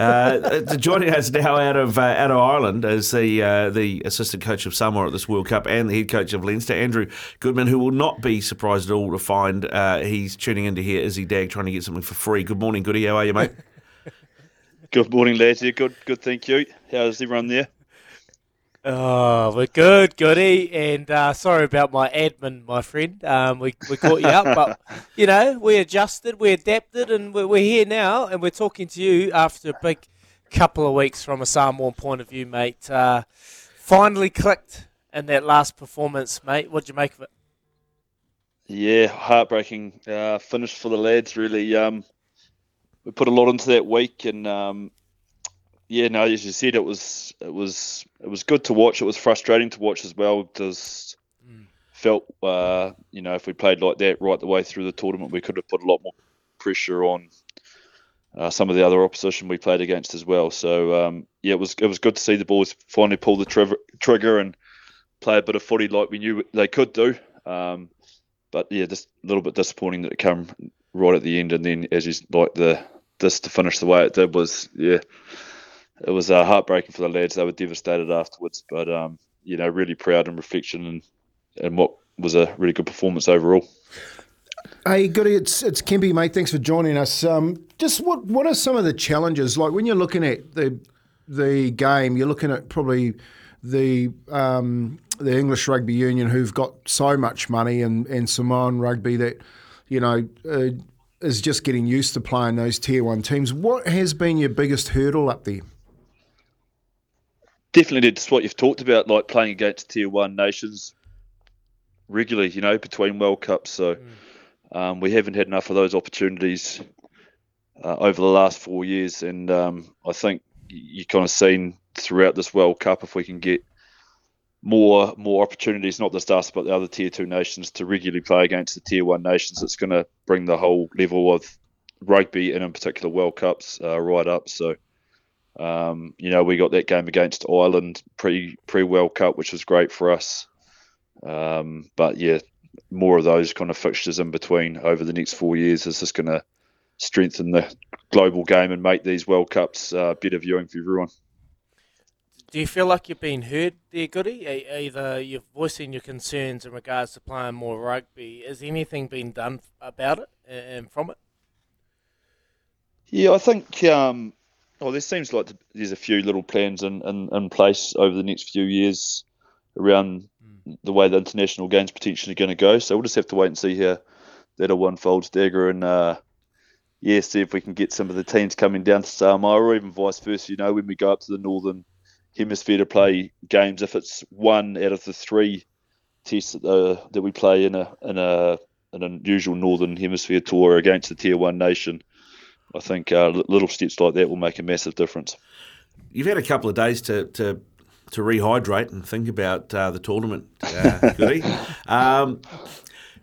Uh, joining us now out of uh, out of Ireland as the uh, the assistant coach of Samoa at this World Cup and the head coach of Leinster, Andrew Goodman, who will not be surprised at all to find uh, he's tuning into here Izzy Dag trying to get something for free. Good morning, Goody. How are you, mate? Good morning. Yeah, good, good. Thank you. How's everyone there? Oh, we're good, goody. And uh, sorry about my admin, my friend. Um, we, we caught you up, but, you know, we adjusted, we adapted, and we're, we're here now, and we're talking to you after a big couple of weeks from a Samoan point of view, mate. Uh, finally clicked in that last performance, mate. What'd you make of it? Yeah, heartbreaking uh, finish for the lads, really. Um, we put a lot into that week, and um, yeah, no, as you said, it was it was it was good to watch. It was frustrating to watch as well. Just mm. felt, uh, you know, if we played like that right the way through the tournament, we could have put a lot more pressure on uh, some of the other opposition we played against as well. So um, yeah, it was it was good to see the boys finally pull the tri- trigger and play a bit of footy like we knew they could do. Um, but yeah, just a little bit disappointing that it came right at the end, and then as you like the this to finish the way it did was yeah it was uh, heartbreaking for the lads. They were devastated afterwards, but um, you know, really proud in reflection and and what was a really good performance overall. Hey, Goody, it's it's Kempy, mate. Thanks for joining us. Um, just what what are some of the challenges like when you're looking at the the game? You're looking at probably the um, the English Rugby Union, who've got so much money, and and Samoan rugby that you know. Uh, is just getting used to playing those tier one teams. What has been your biggest hurdle up there? Definitely just what you've talked about, like playing against tier one nations regularly, you know, between World Cups. So mm. um, we haven't had enough of those opportunities uh, over the last four years, and um, I think you kind of seen throughout this World Cup if we can get more more opportunities, not just us but the other tier two nations, to regularly play against the tier one nations. It's going to bring the whole level of rugby and in particular World Cups uh, right up. So um, you know, we got that game against Ireland pre pre World Cup, which was great for us. Um, but yeah, more of those kind of fixtures in between over the next four years is just going to strengthen the global game and make these World Cups uh, better viewing for everyone. Do you feel like you've been heard there, Goody? Either you're voicing your concerns in regards to playing more rugby. Has anything been done about it and from it? Yeah, I think um, well, there seems like there's a few little plans in, in, in place over the next few years around mm. the way the international games potentially going to go. So we'll just have to wait and see how that all unfolds, Dagger, and uh, yeah, see if we can get some of the teams coming down to Samoa or even vice versa. You know, when we go up to the northern hemisphere to play games, if it's one out of the three tests that, uh, that we play in a in a an unusual northern hemisphere tour against the tier one nation I think uh, little steps like that will make a massive difference. You've had a couple of days to, to to rehydrate and think about uh, the tournament, uh, Goody. um,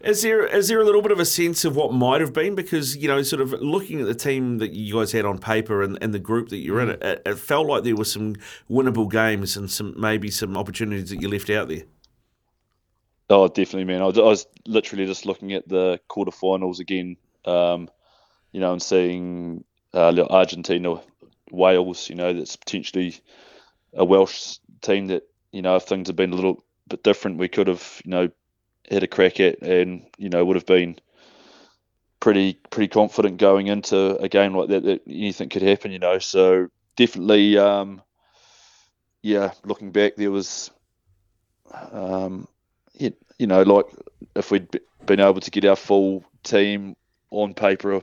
is there is there a little bit of a sense of what might have been? Because you know, sort of looking at the team that you guys had on paper and, and the group that you're in, mm. it, it felt like there were some winnable games and some maybe some opportunities that you left out there. Oh, definitely, man. I was, I was literally just looking at the quarterfinals again. Um, you know, and seeing uh, Argentina, Wales, you know, that's potentially a Welsh team that, you know, if things had been a little bit different, we could have, you know, had a crack at and, you know, would have been pretty pretty confident going into a game like that that anything could happen, you know. So definitely, um, yeah, looking back, there was, um, you, you know, like if we'd been able to get our full team on paper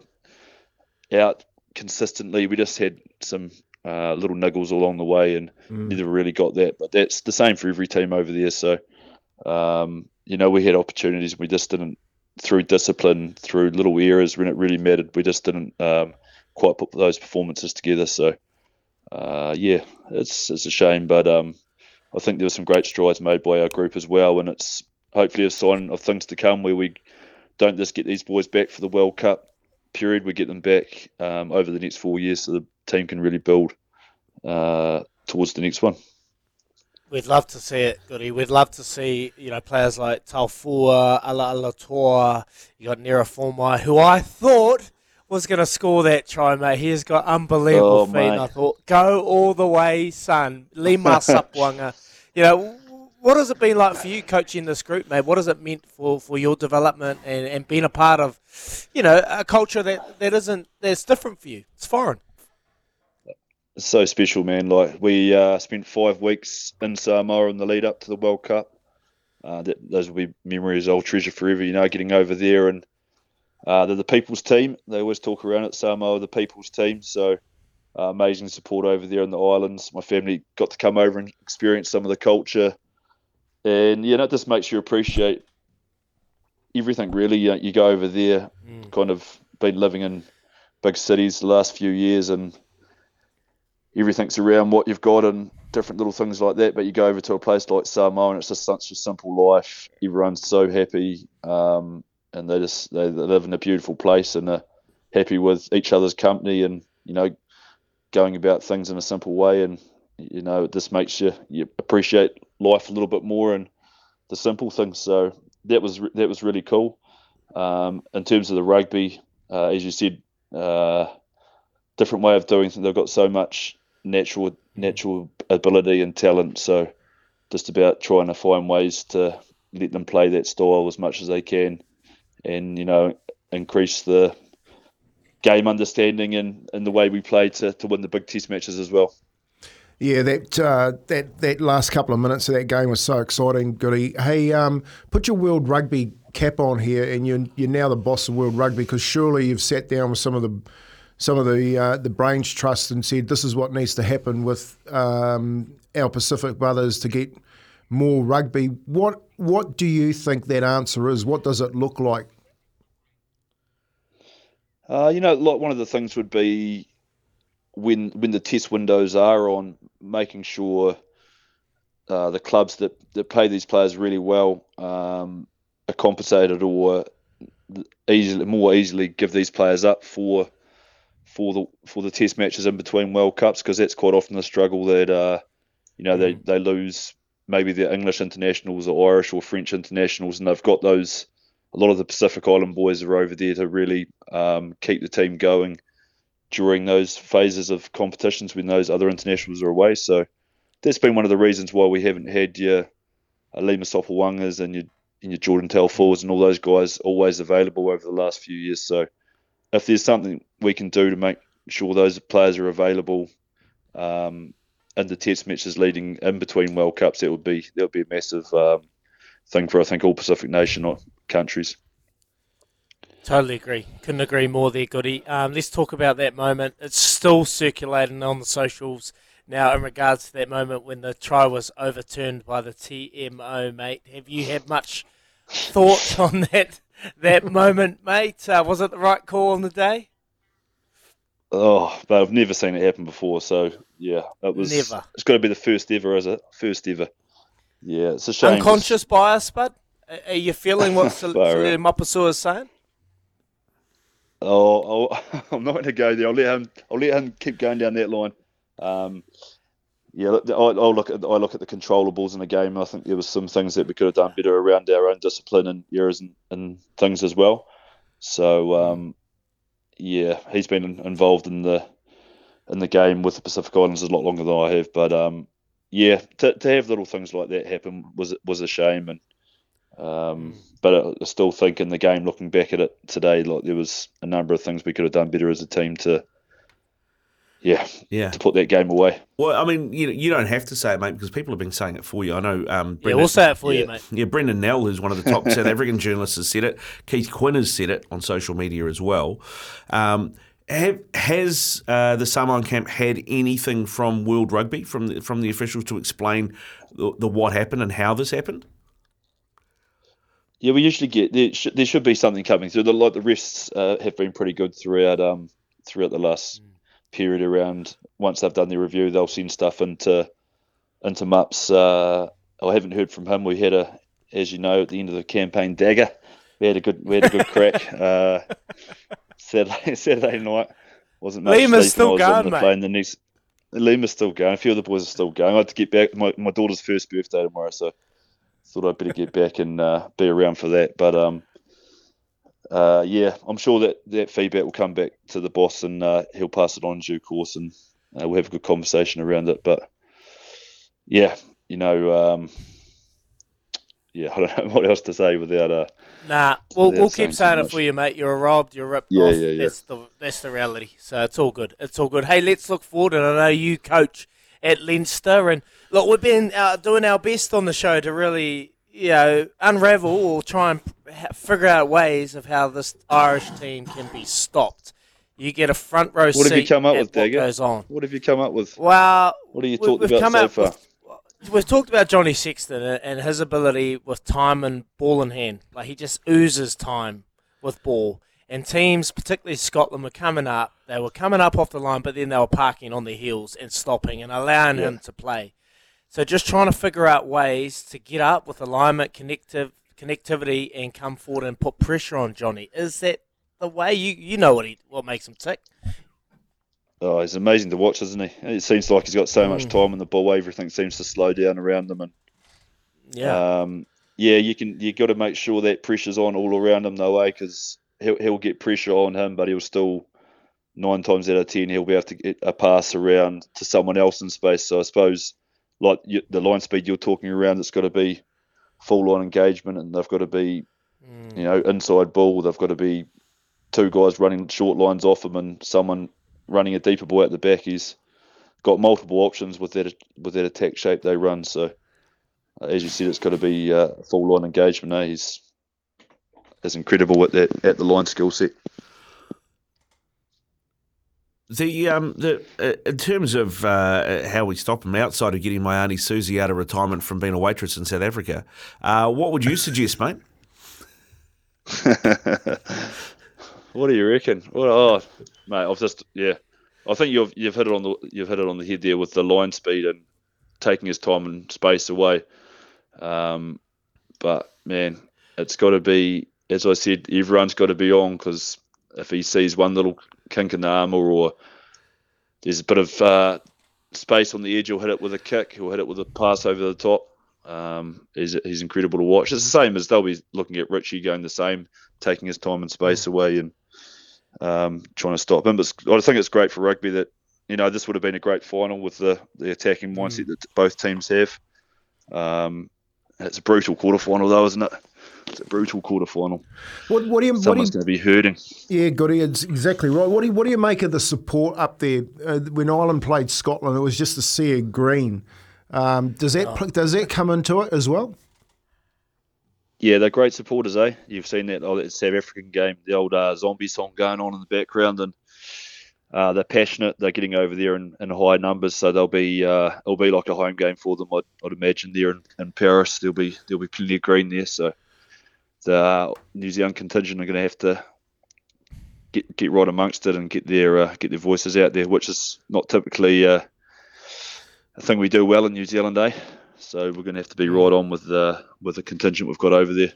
out consistently. We just had some uh, little niggles along the way and mm. never really got that. But that's the same for every team over there. So, um, you know, we had opportunities. We just didn't, through discipline, through little errors when it really mattered, we just didn't um, quite put those performances together. So, uh, yeah, it's it's a shame. But um, I think there were some great strides made by our group as well. And it's hopefully a sign of things to come where we don't just get these boys back for the World Cup period, we get them back um, over the next four years, so the team can really build uh, towards the next one. We'd love to see it, Goody. We'd love to see you know players like Taufua, Alaalatoa, you got Neria Fomai, who I thought was going to score that try, mate. He has got unbelievable Oh, feet. And I thought, go all the way, son. Lima Sopoaga. You know, what has it been like for you coaching this group, mate? What has it meant for, for your development and, and being a part of, you know, a culture that, that isn't, that's different for you? It's foreign. It's so special, man. Like we uh, spent five weeks in Samoa in the lead up to the World Cup. Uh, that, those will be memories I'll treasure forever. You know, getting over there and uh, they're the people's team. They always talk around at Samoa, the people's team. So uh, amazing support over there in the islands. My family got to come over and experience some of the culture, and you know, it just makes you appreciate everything. Really, you, know, you go over there, kind of been living in big cities the last few years, and everything's around what you've got and different little things like that. But you go over to a place like Samoa, and it's just such a simple life. Everyone's so happy, um, and they just they, they live in a beautiful place and are happy with each other's company, and you know, going about things in a simple way. And you know, it just makes you you appreciate life a little bit more and the simple things. So that was that was really cool. Um, in terms of the rugby, uh, as you said, uh, different way of doing things. They've got so much natural natural ability and talent. So just about trying to find ways to let them play that style as much as they can, and you know increase the game understanding and, and the way we play to, to win the big test matches as well. Yeah, that uh, that that last couple of minutes of that game was so exciting, Goody. Hey, um, put your World Rugby cap on here, and you're you're now the boss of World Rugby because surely you've sat down with some of the some of the uh, the brains trust and said this is what needs to happen with um, our Pacific brothers to get more rugby. What what do you think that answer is? What does it look like? Uh, you know, like one of the things would be when when the test windows are on, making sure uh, the clubs that, that pay these players really well um, are compensated or easily more easily give these players up for for the for the test matches in between World Cups because that's quite often the struggle that uh, you know they, they lose maybe their English internationals or Irish or French internationals and they've got those a lot of the Pacific Island boys are over there to really um, keep the team going during those phases of competitions when those other internationals are away. So that's been one of the reasons why we haven't had your uh, Lima Sopoagas and your and your Jordan Telfords and all those guys always available over the last few years. So if there's something we can do to make sure those players are available um, in the test matches leading in between World Cups, that would be that would be a massive um, thing for I think all Pacific nation countries. Totally agree. Couldn't agree more there, Goody. Um, let's talk about that moment. It's still circulating on the socials now in regards to that moment when the try was overturned by the TMO, mate. Have you had much thought on that that moment, mate? Uh, was it the right call on the day? Oh, but I've never seen it happen before. So yeah, it was. Never. It's got to be the first ever, is it? First ever. Yeah, it's a shame. Unconscious bias, bud? A- Are you feeling what Sal- Far out. Salil Mapusua is saying? Oh, I'll, I'm not going to go there. I'll let him. I'll let him keep going down that line. Um, yeah, I, I'll look at I look at the controllables in the game. I think there was some things that we could have done better around our own discipline and errors and, and things as well. So um, yeah, he's been involved in the in the game with the Pacific Islands a lot longer than I have. But um, yeah, to, to have little things like that happen was was a shame. And um, but I I still think in the game, looking back at it today, like there was a number of things we could have done better as a team to, yeah, Yeah. to put that game away. Well, I mean, you you don't have to say it, mate, because people have been saying it for you. I know. Um, Yeah, we'll say it for you, mate. Yeah, Brendan Nel, who's one of the top South African journalists, has said it. Keith Quinn has said it on social media as well. Um, have, has uh, the Samoan camp had anything from World Rugby, from the, from the officials, to explain the, the what happened and how this happened? Yeah, we usually get there. Should, there should be something coming through. The like the refs uh, have been pretty good throughout um throughout the last period. Around once they've done their review, they'll send stuff into into Mups. Uh, I haven't heard from him. We had a, as you know, at the end of the campaign dagger, we had a good we had a good crack. Uh, Saturday Saturday night wasn't much Lima's still I was on going, the mate. plane. The next Lima's still going. A few of the boys are still going. I had to get back. My, my daughter's first birthday tomorrow, so thought I'd better get back and uh, be around for that. But um, uh, yeah, I'm sure that that feedback will come back to the boss and uh, he'll pass it on in due course, and uh, we'll have a good conversation around it. But yeah, you know, um, yeah, I don't know what else to say without uh, Nah, we'll, we'll saying keep saying it for you, mate. You're robbed, you're ripped Yeah, off. yeah, yeah. That's the that's the reality. So it's all good. It's all good. Hey, let's look forward. And I know you coach at Leinster, and look, we've been uh, doing our best on the show to really, you know, unravel or try and figure out ways of how this Irish team can be stopped. You get a front row What seat have you come up with, what goes on. what have you come up with? Well, What have you talked about so far? with- we've talked about Johnny Sexton and his ability with time and ball in hand. Like he just oozes time with ball. And teams, particularly Scotland, were coming up. They were coming up off the line, but then they were parking on their heels and stopping and allowing him to play. So just trying to figure out ways to get up with alignment, connective, connectivity, and come forward and put pressure on Johnny. Is that the way you you know what he what makes him tick? Oh, he's amazing to watch, isn't he? It seems like he's got so much time on the ball. Everything seems to slow down around him, and Yeah. Um, yeah, you can. You got to make sure that pressure's on all around him, though, way because he'll he'll get pressure on him, but he'll still nine times out of ten he'll be able to get a pass around to someone else in space. So I suppose like you, the line speed you're talking around, it's got to be full line engagement, and they've got to be Mm. you know inside ball. They've got to be two guys running short lines off him, and someone running a deeper ball at the back. He's got multiple options with that with that attack shape they run. So as you said, it's got to be uh, full line engagement. Eh? He's is incredible at that at the line skill set. The um the uh, in terms of uh, how we stop him outside of getting my auntie Susie out of retirement from being a waitress in South Africa, uh, what would you suggest, mate? what do you reckon? What, oh, mate, I've just yeah, I think you've you've hit it on the you've hit it on the head there with the line speed and taking his time and space away. Um, but man, it's got to be as I said, everyone's got to be on because if he sees one little kink in the armour or there's a bit of uh, space on the edge, he'll hit it with a kick, he'll hit it with a pass over the top. Um, he's, he's incredible to watch. It's the same as they'll be looking at Richie going the same, taking his time and space away and um, trying to stop him. But I think it's great for rugby that you know this would have been a great final with the, the attacking mindset that both teams have. Um, it's a brutal quarter final though, isn't it? It's a brutal quarter final. What, what do you what do Someone's you, going to be hurting. Yeah, Goody, it's exactly right. What do you, what do you make of the support up there? Uh, when Ireland played Scotland, it was just a sea of green. Um, does that pl- does that come into it as well? Yeah, they're great supporters, eh? You've seen that oh, that South African game, the old uh, zombie song going on in the background, and uh, they're passionate. They're getting over there in, in high numbers, so they'll be uh, it'll be like a home game for them. I'd, I'd imagine there in, in Paris, there'll be there'll be plenty of green there. So the uh, New Zealand contingent are going to have to get get right amongst it and get their uh, get their voices out there, which is not typically uh, a thing we do well in New Zealand, eh? So we're going to have to be right on with the with the contingent we've got over there.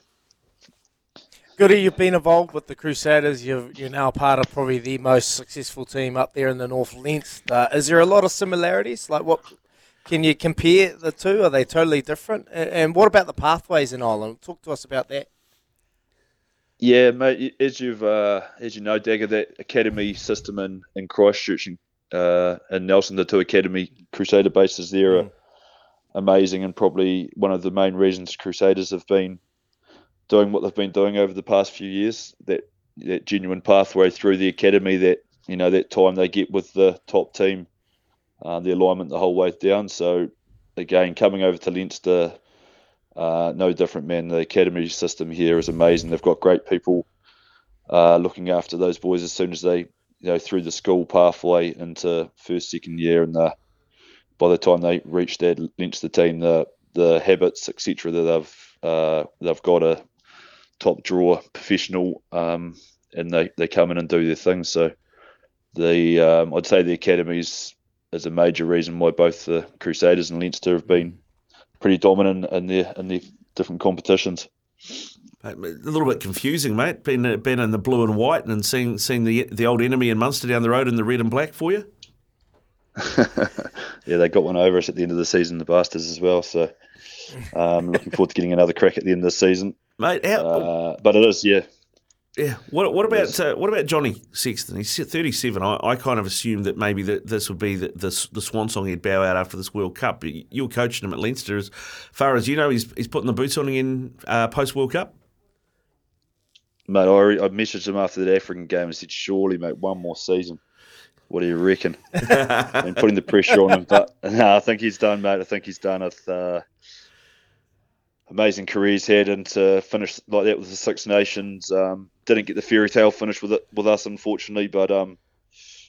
Goody, you've been involved with the Crusaders. You're, you're now part of probably the most successful team up there in the North Leinster. Is there a lot of similarities? Like, what can you compare the two? Are they totally different? And, and what about the pathways in Ireland? Talk to us about that. Yeah, mate. As you've uh, as you know, Dagger, that academy system in, in Christchurch and uh, and Nelson, the two academy Crusader bases there are amazing, and probably one of the main reasons Crusaders have been doing what they've been doing over the past few years. That that genuine pathway through the academy, that you know, that time they get with the top team, uh, the alignment the whole way down. So again, coming over to Leinster. Uh, no different, man. The academy system here is amazing. They've got great people uh, looking after those boys as soon as they, you know, through the school pathway into first, second year, and the, by the time they reach their Leinster team, the the habits, etc., that they've uh, they've got a top drawer professional, um, and they, they come in and do their thing. So the um, I'd say the academies is a major reason why both the Crusaders and Leinster have been pretty dominant in the in their different competitions. A little bit confusing, mate. Being being in the blue and white and seeing seeing the the old enemy in Munster down the road in the red and black for you. yeah, they got one over us at the end of the season, the Bastards as well. So um, looking forward to getting another crack at the end of the season. Mate, how, Uh, but it is, yeah, Yeah. What, what about uh, what about Johnny Sexton? He's 37. I, I kind of assumed that maybe that this would be the, the, the swan song he'd bow out after this World Cup. You were coaching him at Leinster. As far as you know, he's, he's putting the boots on again uh, post World Cup. Mate, I, I messaged him after that African game and said, surely, mate, one more season. What do you reckon? and putting the pressure on him. But no, I think he's done, mate. I think he's done with uh, amazing careers had and to finish like that with the Six Nations. Um, didn't get the fairy tale finish with it with us, unfortunately, but um,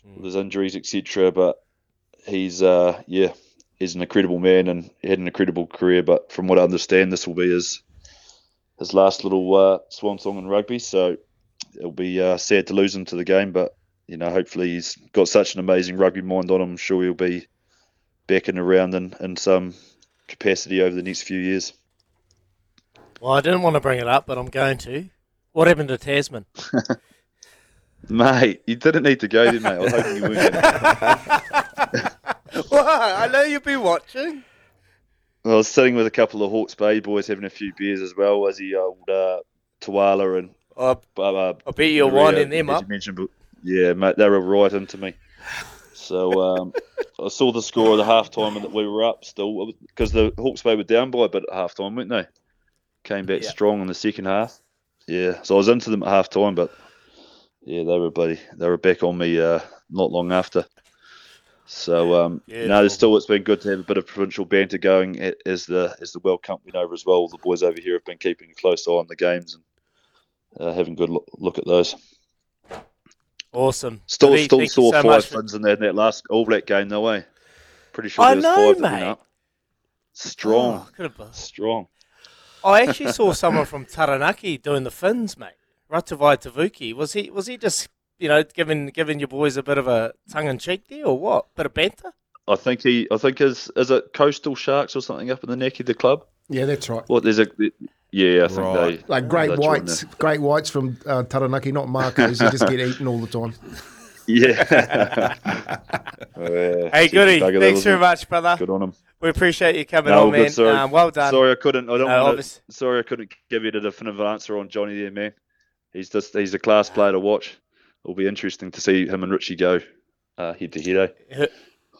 with his injuries, etc. But he's uh, yeah, he's an incredible man and had an incredible career. But from what I understand, this will be his his last little uh, swan song in rugby. So it'll be uh, sad to lose him to the game, but you know, hopefully he's got such an amazing rugby mind on him. I'm sure he'll be back and around in, in some capacity over the next few years. Well, I didn't want to bring it up, but I'm going to. What happened to Tasman? mate, you didn't need to go there, mate. I was hoping you weren't. well, I know you'll be watching. I was sitting with a couple of Hawke's Bay boys having a few beers as well as the old uh, Tuala and I, uh, I bet you're Maria, winding them up. you mentioned, but yeah, mate, they were right into me. So um, I saw the score of the half time and that we were up still because the Hawke's Bay were down by a bit at half time, weren't they? Came back Yeah. strong in the second half. Yeah, so I was into them at half time, but yeah, they were bloody, they were back on me uh, not long after. So um, Yeah, no, there's still it's been good to have a bit of provincial banter going as the as the World Cup went over as well. The boys over here have been keeping a close eye on the games and uh, having a good look, look at those. Awesome. Still, still saw so five fins in that, in that last All Black game, no way. Pretty sure I there's know, five mate. Strong, Oh, strong. I actually saw someone from Taranaki doing the fins, mate. Ratavai Tavuki. Was he? Was he just you know giving giving your boys a bit of a tongue in cheek there, or what? Bit of banter? I think he, I think is is it Coastal Sharks or something up in the neck of the club? Yeah, that's right. What there's a, yeah, I think Right. they Like great whites, great whites from uh, Taranaki, not Makos, who just get eaten all the time. Yeah. Oh, yeah. Hey, goody. bugger, that Thanks very a- much, brother. Good on him. We appreciate you coming No, on, good, man. sorry. Um, well done. Sorry, I couldn't. I don't No, wanna, Sorry, I couldn't give you the definitive answer on Johnny there, man. He's just he's a class player to watch. It'll be interesting to see him and Richie go uh, head to head, eh?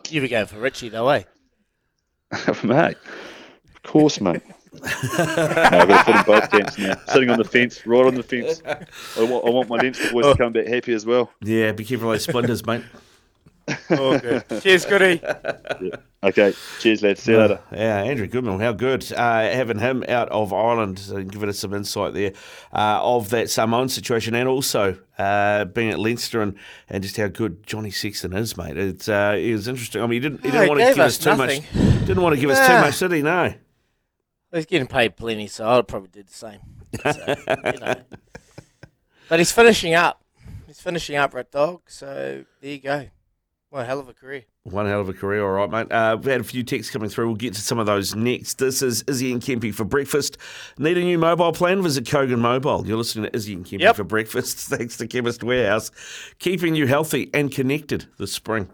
You were going for Richie, though, eh? mate. Of course, mate. No, I've got to put in both camps now. Sitting on the fence, right on the fence. I want, I want my Leinster boys to come back happy as well. Yeah, be careful of those splinters, mate. All good. Cheers, goody. Okay, cheers, lads. See you later. Yeah, Andrew Goodman, how good uh, having him out of Ireland and giving us some insight there uh, of that Samoan situation and also uh, being at Leinster and, and just how good Johnny Sexton is, mate. It's uh, it was interesting. I mean, he didn't he Oh, didn't he want to give us us too much. Didn't want to give us too much, did he? No. He's getting paid plenty, so I'd probably do the same. So, you know. But he's finishing up. He's finishing up, Red Dog. So there you go. What a hell of a career. One hell of a career, all right, mate. Uh, we've had a few texts coming through. We'll get to some of those next. This is Izzy and Kempy for breakfast. Need a new mobile plan? Visit Kogan Mobile. You're listening to Izzy and Kempy Yep. for breakfast. Thanks to Chemist Warehouse, keeping you healthy and connected this spring.